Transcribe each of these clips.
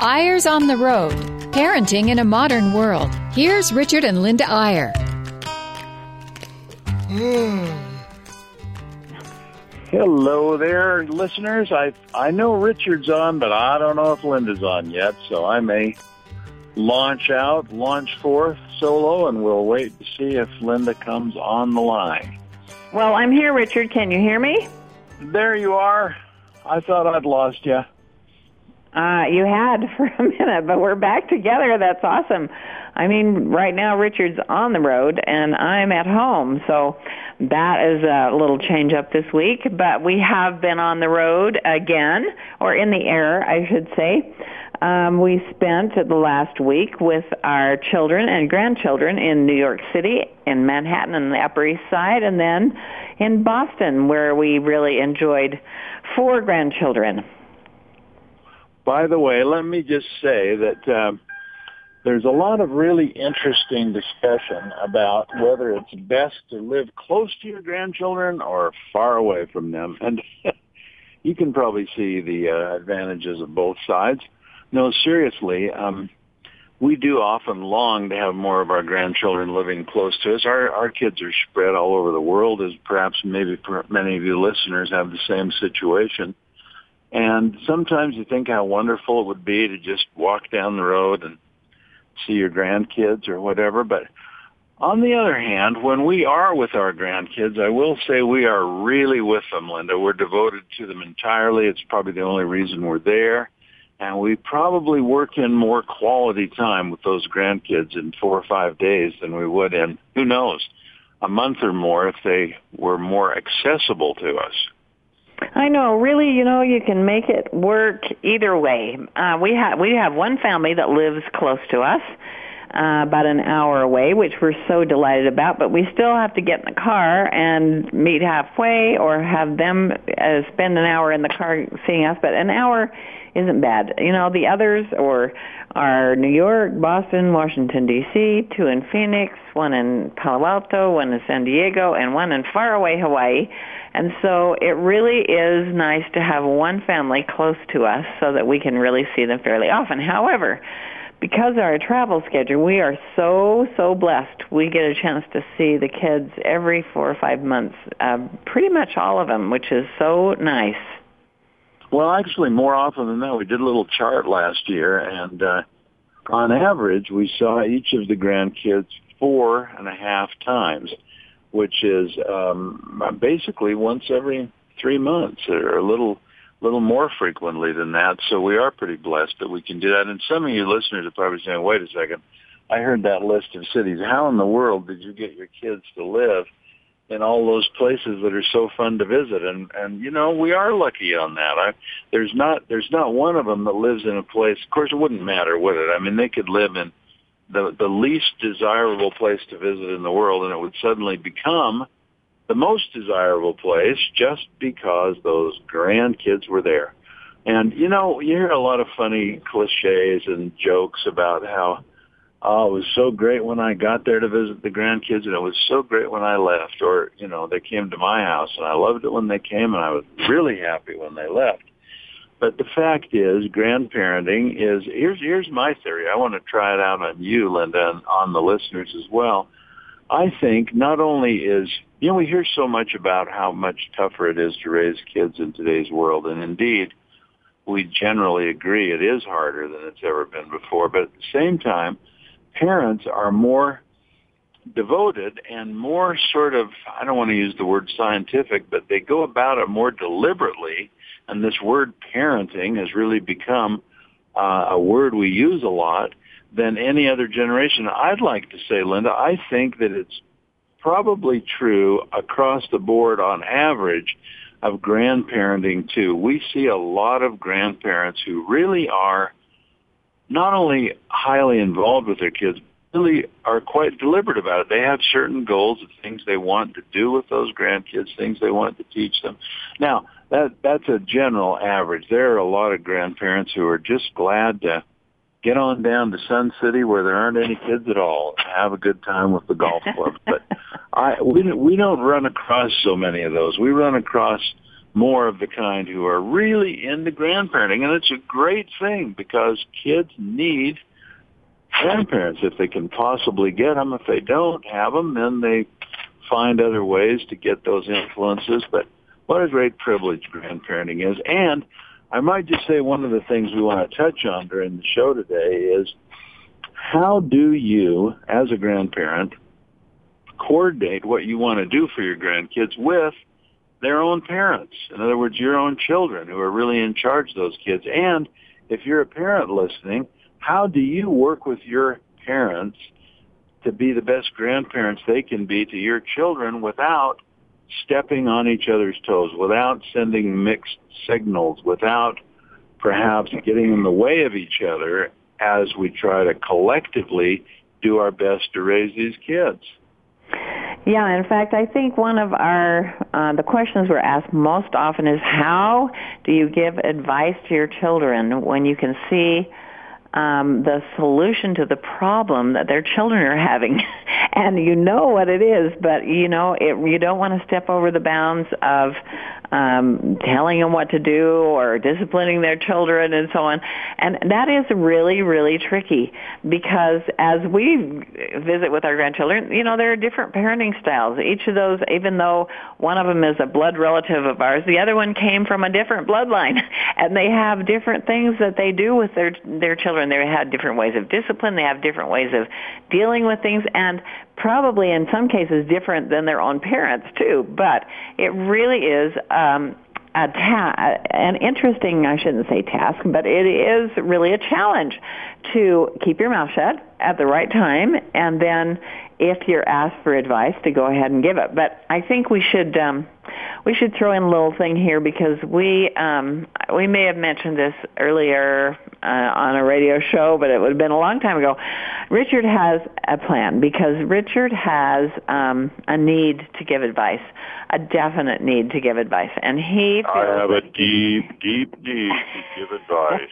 Eyres on the Road Parenting in a Modern World. Here's Richard and Linda Eyre. Hmm. Hello there, listeners. I I know Richard's on, but I don't know if Linda's on yet, so I may launch out, launch forth solo, and we'll wait to see if Linda comes on the line. Well, I'm here, Richard. Can you hear me? There you are. I thought I'd lost you. Uh, you had for a minute, but we're back together. That's awesome. I mean, right now Richard's on the road and I'm at home, so that is a little change up this week. But we have been on the road again, or in the air, I should say. Um, we spent the last week with our children and grandchildren in New York City, in Manhattan and the Upper East Side, and then in Boston, where we really enjoyed four grandchildren. By the way, let me just say that um, there's a lot of really interesting discussion about whether it's best to live close to your grandchildren or far away from them. And you can probably see the uh, advantages of both sides. No, seriously, um, we do often long to have more of our grandchildren living close to us. Our our kids are spread all over the world, as perhaps maybe many of you listeners have the same situation. And sometimes you think how wonderful it would be to just walk down the road and see your grandkids or whatever. But on the other hand, when we are with our grandkids, I will say we are really with them, Linda. We're devoted to them entirely. It's probably the only reason we're there. And we probably work in more quality time with those grandkids in four or five days than we would in, who knows, a month or more if they were more accessible to us. I know. Really, you know, you can make it work either way. Uh, we have we have one family that lives close to us, uh, about an hour away, which we're so delighted about. But we still have to get in the car and meet halfway, or have them uh, spend an hour in the car seeing us. But an hour isn't bad. You know, the others or are New York, Boston, Washington D.C., two in Phoenix, one in Palo Alto, one in San Diego, and one in faraway Hawaii. And so it really is nice to have one family close to us so that we can really see them fairly often. However, because of our travel schedule, we are so, so blessed. We get a chance to see the kids every four or five months, uh, pretty much all of them, which is so nice. Well, actually, more often than that, we did a little chart last year, and uh, on average, we saw each of the grandkids four and a half times, which is um, basically once every three months, or a little little more frequently than that. So we are pretty blessed that we can do that. And some of you listeners are probably saying, "Wait a second, I heard that list of cities. How in the world did you get your kids to live?" In all those places that are so fun to visit. And and you know we are lucky on that. I there's not there's not one of them that lives in a place of course it wouldn't matter would it? I mean they could live in the the least desirable place to visit in the world and it would suddenly become the most desirable place just because those grandkids were there. And you know you hear a lot of funny cliches and jokes about how oh, it was so great when I got there to visit the grandkids, and it was so great when I left. Or, you know, they came to my house, and I loved it when they came, and I was really happy when they left. But the fact is, grandparenting is here's here's my theory. I want to try it out on you, Linda, and on the listeners as well. I think not only is you know we hear so much about how much tougher it is to raise kids in today's world, and indeed we generally agree it is harder than it's ever been before. But at the same time, parents are more devoted and more sort of, I don't want to use the word scientific, but they go about it more deliberately. And this word parenting has really become uh, a word we use a lot than any other generation. I'd like to say, Linda, I think that it's probably true across the board on average of grandparenting too. We see a lot of grandparents who really are not only highly involved with their kids, really are quite deliberate about it. They have certain goals of things they want to do with those grandkids, things they want to teach them. Now, that that's a general average. There are a lot of grandparents who are just glad to get on down to Sun City where there aren't any kids at all and have a good time with the golf club. but I we we don't run across so many of those. We run across more of the kind who are really into grandparenting. And it's a great thing because kids need grandparents if they can possibly get them. If they don't have them, then they find other ways to get those influences. But what a great privilege grandparenting is. And I might just say one of the things we want to touch on during the show today is how do you, as a grandparent, coordinate what you want to do for your grandkids with their own parents? In other words, your own children who are really in charge of those kids. And if you're a parent listening, how do you work with your parents to be the best grandparents they can be to your children without stepping on each other's toes, without sending mixed signals, without perhaps getting in the way of each other as we try to collectively do our best to raise these kids. Yeah, in fact, I think one of our uh, the questions we're asked most often is how do you give advice to your children when you can see um, the solution to the problem that their children are having, and you know what it is, but you know it, you don't want to step over the bounds of um, telling them what to do or disciplining their children and so on. And that is really, really tricky because as we visit with our grandchildren, you know, there are different parenting styles. Each of those, even though one of them is a blood relative of ours, the other one came from a different bloodline and they have different things that they do with their, their children. They have different ways of discipline. They have different ways of dealing with things and probably in some cases different than their own parents too. But it really is um, a ta- an interesting, I shouldn't say task, but it is really a challenge to keep your mouth shut at the right time, and then if you're asked for advice, to go ahead and give it. But I think we should um, we should throw in a little thing here because we um, we may have mentioned this earlier uh, on a radio show, but it would have been a long time ago. Richard has a plan because Richard has um, a need to give advice, a definite need to give advice, and he. I have a deep, deep need to give advice.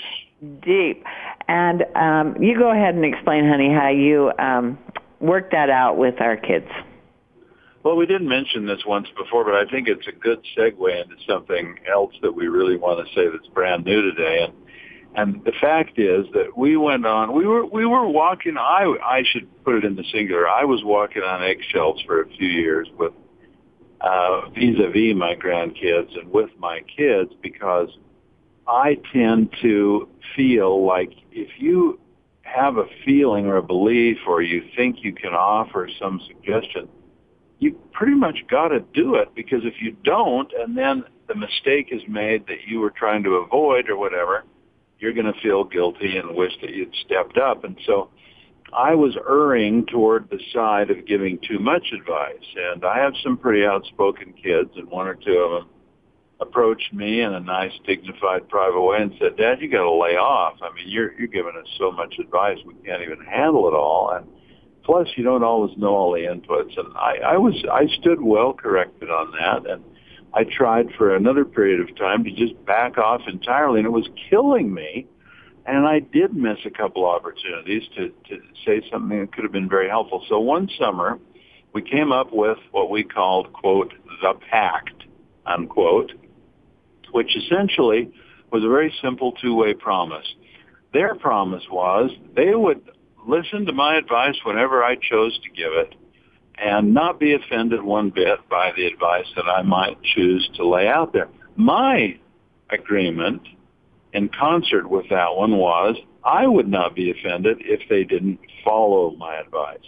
deep, and um, you go ahead and explain, honey, how you um, work that out with our kids. Well, we didn't mention this once before, but I think it's a good segue into something else that we really want to say that's brand new today. And and the fact is that we went on. We were we were walking. I I should put it in the singular. I was walking on eggshells for a few years with uh, vis-a-vis my grandkids and with my kids because I tend to feel like if you have a feeling or a belief or you think you can offer some suggestion, you pretty much got to do it because if you don't and then the mistake is made that you were trying to avoid or whatever, you're going to feel guilty and wish that you'd stepped up. And so I was erring toward the side of giving too much advice. And I have some pretty outspoken kids and one or two of them approached me in a nice, dignified, private way and said, Dad, you got to lay off. I mean, you're, you're giving us so much advice. We can't even handle it all. And plus you don't always know all the inputs. And I, I was I stood well corrected on that, and I tried for another period of time to just back off entirely, and it was killing me. And I did miss a couple opportunities to to say something that could have been very helpful. So one summer, we came up with what we called quote the pact unquote, which essentially was a very simple two-way promise. Their promise was they would listen to my advice whenever I chose to give it and not be offended one bit by the advice that I might choose to lay out there. My agreement in concert with that one was I would not be offended if they didn't follow my advice.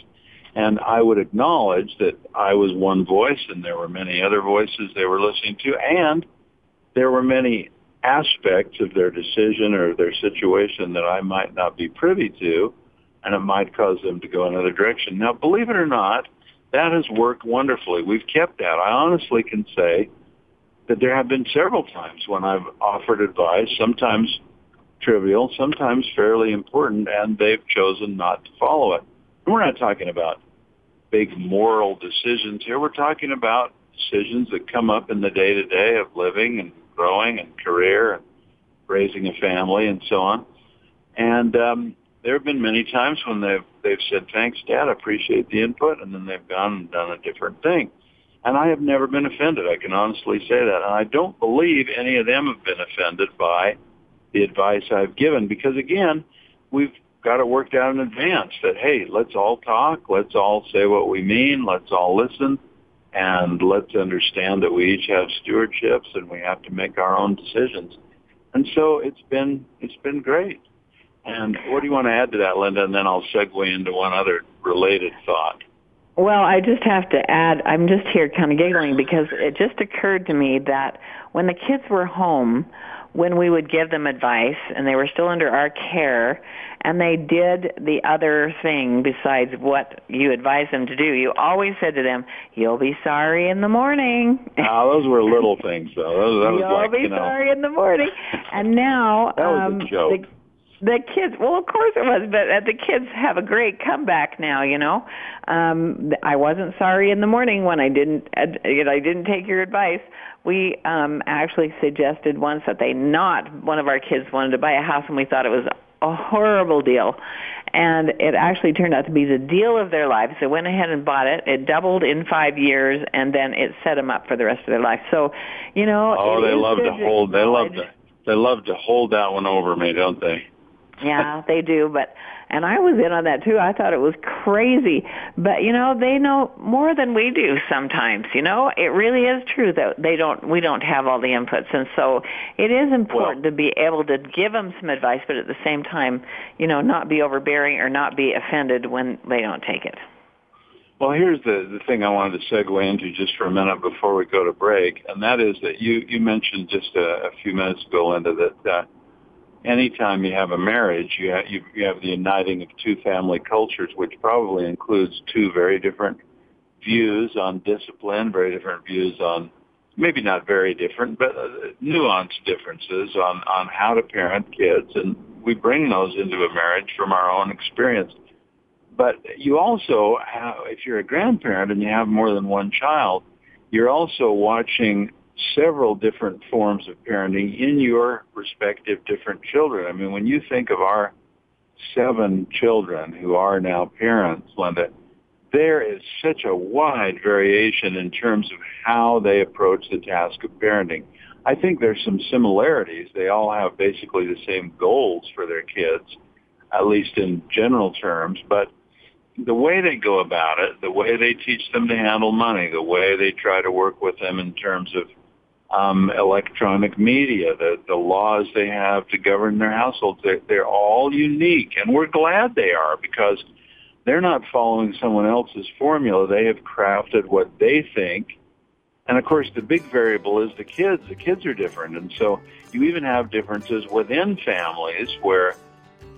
And I would acknowledge that I was one voice and there were many other voices they were listening to and there were many aspects of their decision or their situation that I might not be privy to and it might cause them to go another direction. Now, believe it or not, that has worked wonderfully. We've kept that. I honestly can say that there have been several times when I've offered advice, sometimes trivial, sometimes fairly important, and they've chosen not to follow it. And we're not talking about big moral decisions here. We're talking about decisions that come up in the day to day of living and growing and career and raising a family and so on. And um, there have been many times when they've they've said, "Thanks, Dad, I appreciate the input," and then they've gone and done a different thing. And I have never been offended. I can honestly say that. And I don't believe any of them have been offended by the advice I've given because again, we've got it worked out in advance that, hey, let's all talk. Let's all say what we mean. Let's all listen. And let's understand that we each have stewardships and we have to make our own decisions. And so it's been, it's been great. And what do you want to add to that, Linda? And then I'll segue into one other related thought. Well, I just have to add, I'm just here kind of giggling because it just occurred to me that when the kids were home, when we would give them advice and they were still under our care and they did the other thing besides what you advised them to do, you always said to them, "You'll be sorry in the morning." Oh, those were little things, though. That was, that was You'll like, be you know, sorry in the morning. And now, That was a um, joke. the the kids well of course it was but uh, the kids have a great comeback now you know um i wasn't sorry in the morning when i didn't uh, i didn't take your advice we um actually suggested once that they not one of our kids wanted to buy a house and we thought it was a horrible deal and it actually turned out to be the deal of their lives they went ahead and bought it it doubled in 5 years and then it set them up for the rest of their life so you know oh, they love to hold. They love to. They love to hold that one over me, don't they? Yeah, they do, but and I was in on that too. I thought it was crazy. But you know, they know more than we do sometimes, you know? It really is true that they don't we don't have all the inputs and so it is important to be able to give them some advice but at the same time, you know, not be overbearing or not be offended when they don't take it. Well, here's the, the thing I wanted to segue into just for a minute before we go to break, and that is that you, you mentioned just a, a few minutes ago, Linda, that uh, anytime you have a marriage, you have, you, you have the uniting of two family cultures, which probably includes two very different views on discipline, very different views on, maybe not very different, but uh, nuanced differences on, on how to parent kids, and we bring those into a marriage from our own experience. But you also have, if you're a grandparent and you have more than one child, you're also watching several different forms of parenting in your respective different children. I mean, when you think of our seven children who are now parents, Linda, there is such a wide variation in terms of how they approach the task of parenting. I think there's some similarities. They all have basically the same goals for their kids, at least in general terms, but the way they go about it, the way they teach them to handle money, the way they try to work with them in terms of um, electronic media, the, the laws they have to govern their households, they're, they're all unique. And we're glad they are because they're not following someone else's formula. They have crafted what they think. And of course, the big variable is the kids. The kids are different. And so you even have differences within families where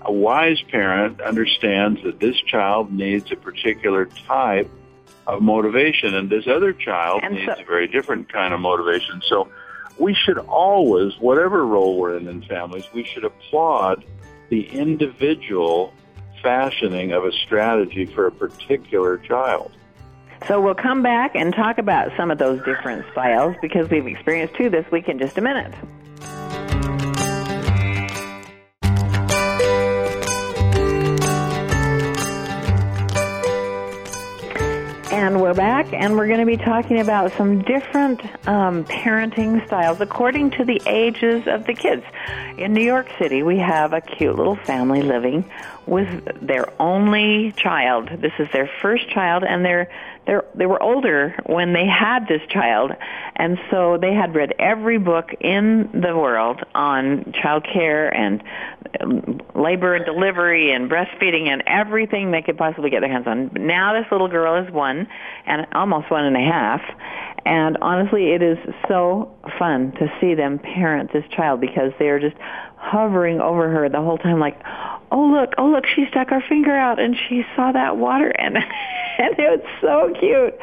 a wise parent understands that this child needs a particular type of motivation and this other child And needs so- a very different kind of motivation. So we should always, whatever role we're in in families, we should applaud the individual fashioning of a strategy for a particular child. So we'll come back and talk about some of those different styles because we've experienced two this week in just a minute. We're back, and we're going to be talking about some different um, parenting styles according to the ages of the kids. In New York City, we have a cute little family living with their only child. This is their first child, and they're they're they were older when they had this child, and so they had read every book in the world on child care and um, labor and delivery and breastfeeding and everything they could possibly get their hands on. Now this little girl is one and almost one and a half. And honestly, it is so fun to see them parent this child because they are just hovering over her the whole time like, oh look, oh look, she stuck her finger out and she saw that water and and it was so cute.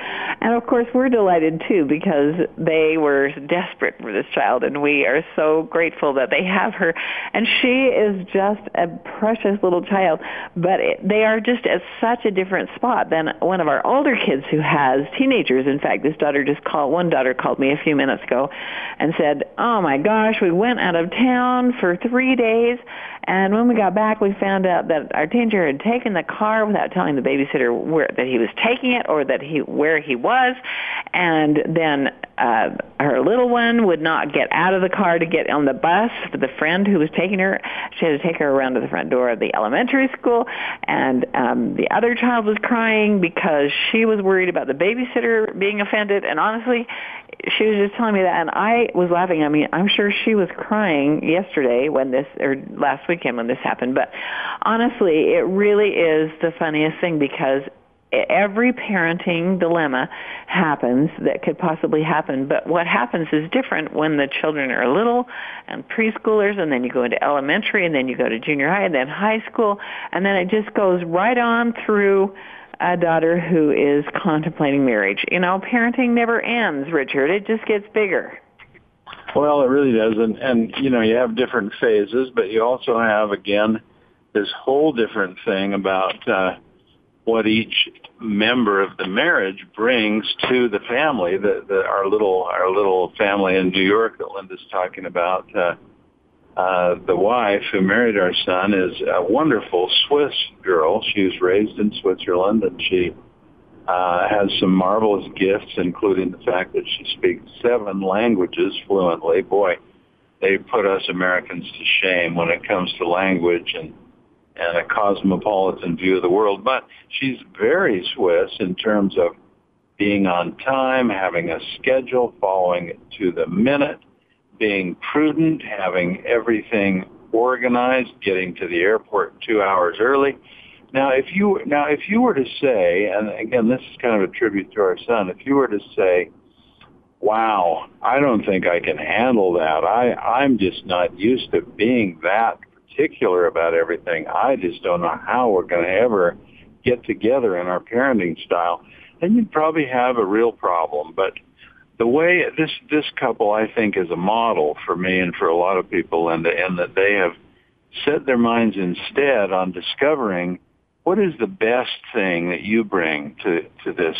And of course, we're delighted too because they were desperate for this child, and we are so grateful that they have her. And she is just a precious little child, but it, they are just at such a different spot than one of our older kids who has teenagers. In fact, this daughter just called. One daughter called me a few minutes ago and said, "Oh my gosh, we went out of town for three days." And when we got back, we found out that our teenager had taken the car without telling the babysitter where that he was taking it or that he where he was. And then uh, her little one would not get out of the car to get on the bus. For the friend who was taking her, she had to take her around to the front door of the elementary school. And um, the other child was crying because she was worried about the babysitter being offended. And honestly, she was just telling me that, and I was laughing. I mean, I'm sure she was crying yesterday when this, or last weekend when this happened. But honestly, it really is the funniest thing because every parenting dilemma happens that could possibly happen but what happens is different when the children are little and preschoolers and then you go into elementary and then you go to junior high and then high school and then it just goes right on through a daughter who is contemplating marriage. You know, parenting never ends, Richard. It just gets bigger. Well, it really does. And, And, you know, you have different phases, but you also have, again, this whole different thing about uh, what each member of the marriage brings to the family. The, the, our little our little family in New York that Linda's talking about. Uh, uh, the wife who married our son is a wonderful Swiss girl. She was raised in Switzerland, and she uh, has some marvelous gifts, including the fact that she speaks seven languages fluently. Boy, they put us Americans to shame when it comes to language and and a cosmopolitan view of the world. But she's very Swiss in terms of being on time, having a schedule, following it to the minute being prudent, having everything organized, getting to the airport two hours early. Now, if you now if you were to say, and again, this is kind of a tribute to our son, if you were to say, "Wow, I don't think I can handle that. I I'm just not used to being that particular about everything. I just don't know how we're going to ever get together in our parenting style," then you'd probably have a real problem. But the way this this couple I think is a model for me and for a lot of people, and and that they have set their minds instead on discovering what is the best thing that you bring to to this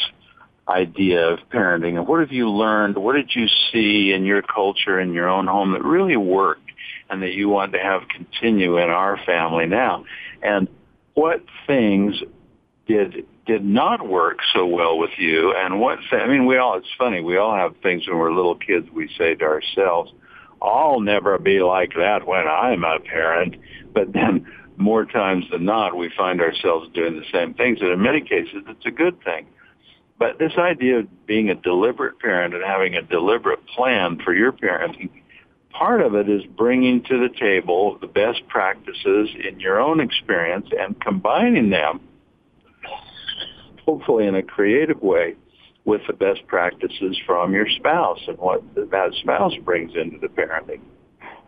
idea of parenting, and what have you learned? What did you see in your culture in your own home that really worked, and that you want to have continue in our family now? And what things did did not work so well with you. And what I mean we all it's funny we all have things when we're little kids we say to ourselves I'll never be like that when I'm a parent. But then more times than not we find ourselves doing the same things and in many cases it's a good thing. But this idea of being a deliberate parent and having a deliberate plan for your parenting part of it is bringing to the table the best practices in your own experience and combining them hopefully in a creative way with the best practices from your spouse and what that spouse brings into the parenting.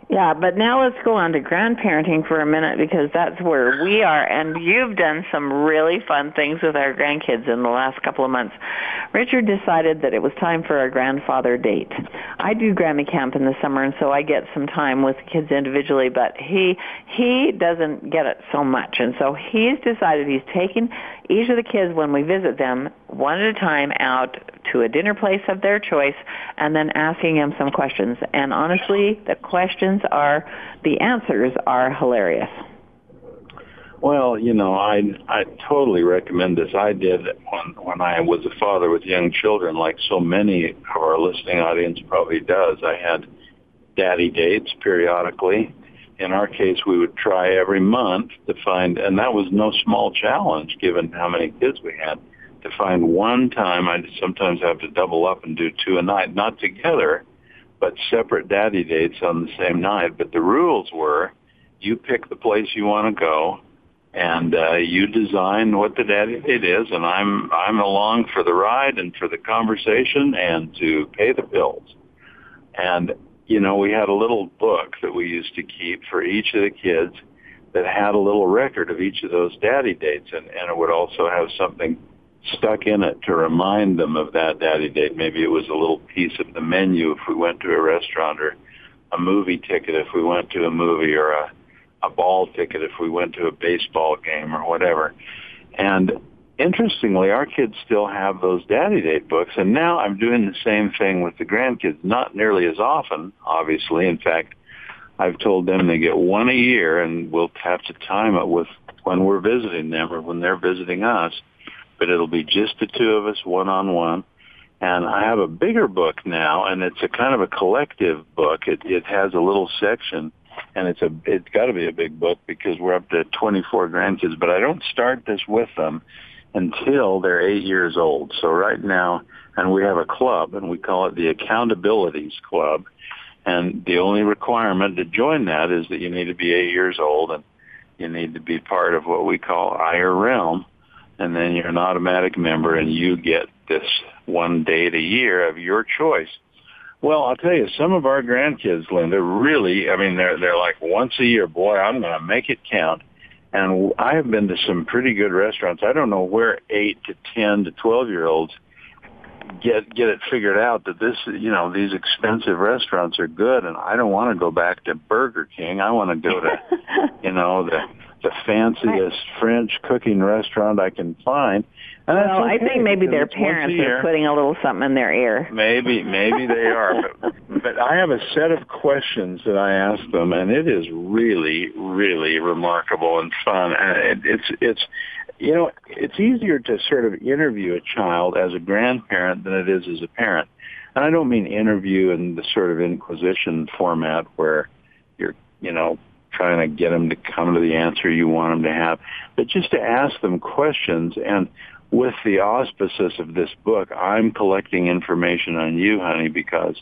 Yeah, but now let's go on to grandparenting for a minute because that's where we are. And you've done some really fun things with our grandkids in the last couple of months. Richard decided that it was time for a grandfather date. I do Grammy Camp in the summer, and so I get some time with the kids individually. But he he doesn't get it so much, and so he's decided he's taking each of the kids when we visit them one at a time out to a dinner place of their choice, and then asking them some questions. And honestly, the questions are the answers are hilarious. Well, you know, I I totally recommend this. I did when when I was a father with young children, like so many of our listening audience probably does. I had daddy dates periodically. In our case, we would try every month to find, and that was no small challenge given how many kids we had. To find one time, I'd sometimes have to double up and do two a night, not together, but separate daddy dates on the same night. But the rules were, you pick the place you want to go and uh, you design what the daddy date is, and I'm I'm along for the ride and for the conversation and to pay the bills. And you know, we had a little book that we used to keep for each of the kids that had a little record of each of those daddy dates, and and it would also have something stuck in it to remind them of that daddy date. Maybe it was a little piece of the menu if we went to a restaurant or a movie ticket if we went to a movie or a a ball ticket if we went to a baseball game or whatever. And interestingly, our kids still have those daddy date books. And now I'm doing the same thing with the grandkids, not nearly as often, obviously. In fact, I've told them they get one a year, and we'll have to time it with when we're visiting them or when they're visiting us. But it'll be just the two of us, one on one. And I have a bigger book now, and it's a kind of a collective book. It it has a little section, and it's a it's got to be a big book because we're up to 24 grandkids. But I don't start this with them until they're eight years old. So right now, and we have a club, and we call it the Accountabilities Club and the only requirement to join that is that you need to be eight years old and you need to be part of what we call Eyrealm. And then you're an automatic member and you get this one date a year of your choice. Well, I'll tell you, some of our grandkids, Linda, really, I mean, they're, they're like once a year, boy, I'm going to make it count. And I have been to some pretty good restaurants. I don't know where eight to 10 to 12 year olds get get it figured out that this you know these expensive restaurants are good and I don't want to go back to Burger King. I want to go to you know the the fanciest French cooking restaurant I can find. And well, okay, I think maybe their parents are putting a little something in their ear. Maybe, maybe they are. but, but I have a set of questions that I ask them, and it is really, really remarkable and fun. And it, it's it's you know, it's easier to sort of interview a child as a grandparent than it is as a parent. And I don't mean interview in the sort of inquisition format where you're, you know, trying to get them to come to the answer you want them to have, but just to ask them questions. And with the auspices of this book, I'm collecting information on you, honey, because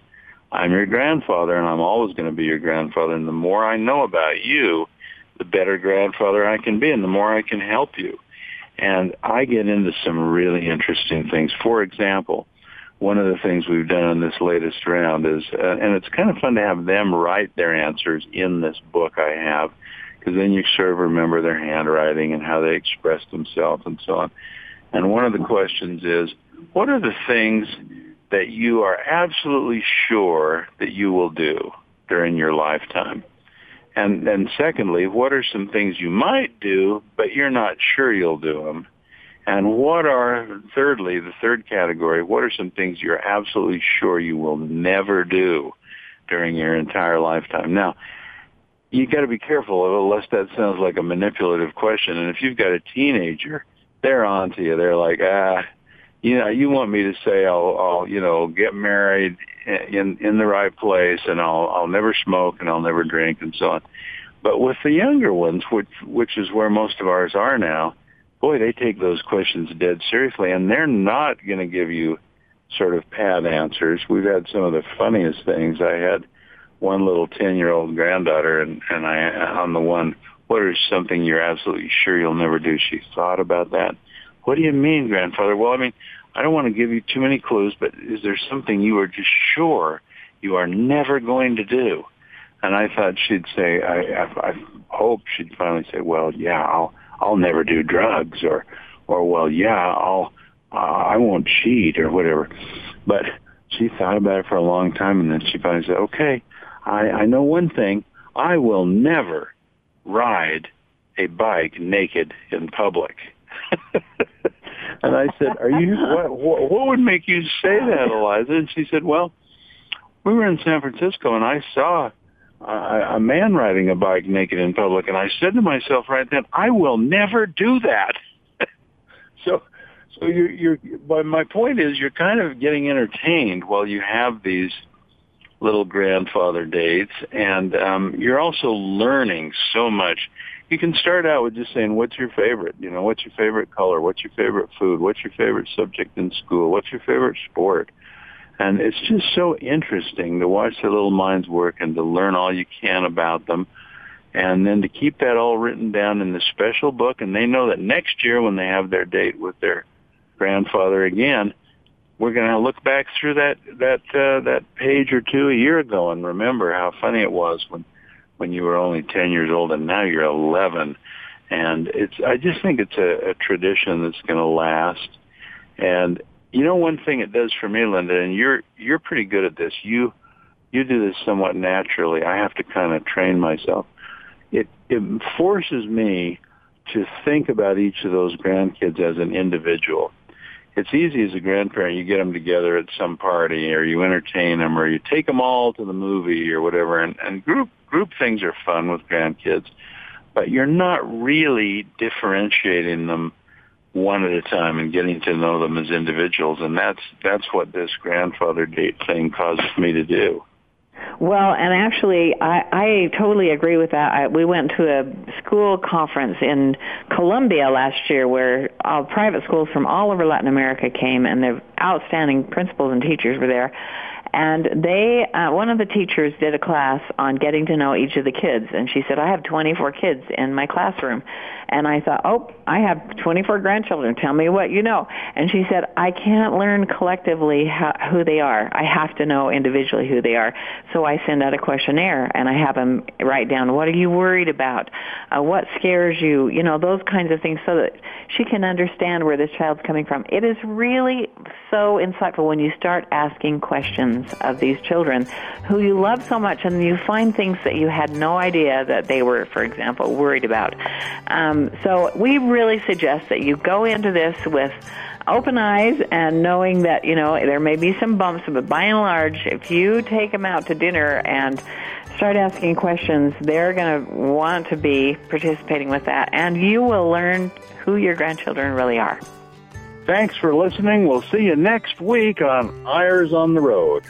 I'm your grandfather and I'm always going to be your grandfather. And the more I know about you, the better grandfather I can be and the more I can help you. And I get into some really interesting things. For example, one of the things we've done in this latest round is, uh, and it's kind of fun to have them write their answers in this book I have, because then you sort of remember their handwriting and how they express themselves and so on. And one of the questions is, what are the things that you are absolutely sure that you will do during your lifetime? And then secondly, what are some things you might do, but you're not sure you'll do them? And what are, thirdly, the third category, what are some things you're absolutely sure you will never do during your entire lifetime? Now, you got to be careful lest that sounds like a manipulative question. And if you've got a teenager, they're on to you. They're like, ah, you know, you want me to say I'll, I'll, you know, get married in in the right place, and I'll I'll never smoke and I'll never drink and so on. But with the younger ones, which which is where most of ours are now, boy, they take those questions dead seriously, and they're not going to give you sort of pat answers. We've had some of the funniest things. I had one little ten year old granddaughter, and and I on the one, what is something you're absolutely sure you'll never do? She thought about that what do you mean, grandfather? Well, I mean, I don't want to give you too many clues, but is there something you are just sure you are never going to do? And I thought she'd say, I, I, I hope she'd finally say, well, yeah, I'll, I'll never do drugs or, or well, yeah, I'll, uh, I won't cheat or whatever. But she thought about it for a long time and then she finally said, okay, I, I know one thing. I will never ride a bike naked in public. and I said, "Are you? What, what, what would make you say that, Eliza?" And she said, "Well, we were in San Francisco, and I saw a, a man riding a bike naked in public, and I said to myself right then, I will never do that." so, so you're, you're. But my point is, you're kind of getting entertained while you have these little grandfather dates, and um, you're also learning so much you can start out with just saying, what's your favorite? You know, what's your favorite color? What's your favorite food? What's your favorite subject in school? What's your favorite sport? And it's just so interesting to watch their little minds work and to learn all you can about them. And then to keep that all written down in the special book. And they know that next year when they have their date with their grandfather again, we're going to look back through that, that, uh, that page or two a year ago and remember how funny it was when when you were only 10 years old and now you're 11. And it's, I just think it's a, a tradition that's going to last. And you know, one thing it does for me, Linda, and you're, you're pretty good at this. You, you do this somewhat naturally. I have to kind of train myself. It, it forces me to think about each of those grandkids as an individual. it's easy as a grandparent. You get them together at some party, or you entertain them, or you take them all to the movie, or whatever. And, and group group things are fun with grandkids, but you're not really differentiating them one at a time and getting to know them as individuals. And that's that's what this grandfather date thing causes me to do. Well, and actually, I, I totally agree with that. I, we went to a school conference in Colombia last year where all private schools from all over Latin America came, and the outstanding principals and teachers were there. And they, uh, one of the teachers did a class on getting to know each of the kids, and she said, "I have 24 kids in my classroom," And I thought, oh, I have 24 grandchildren. Tell me what you know. And she said, I can't learn collectively how, who they are. I have to know individually who they are. So I send out a questionnaire and I have them write down, what are you worried about? Uh, what scares you? You know, those kinds of things so that she can understand where this child's coming from. It is really so insightful when you start asking questions of these children who you love so much and you find things that you had no idea that they were, for example, worried about. Um, so we really suggest that you go into this with open eyes and knowing that you know there may be some bumps, but by and large, if you take them out to dinner and start asking questions, they're going to want to be participating with that, and you will learn who your grandchildren really are. Thanks for listening. We'll see you next week on Eyres on the Road.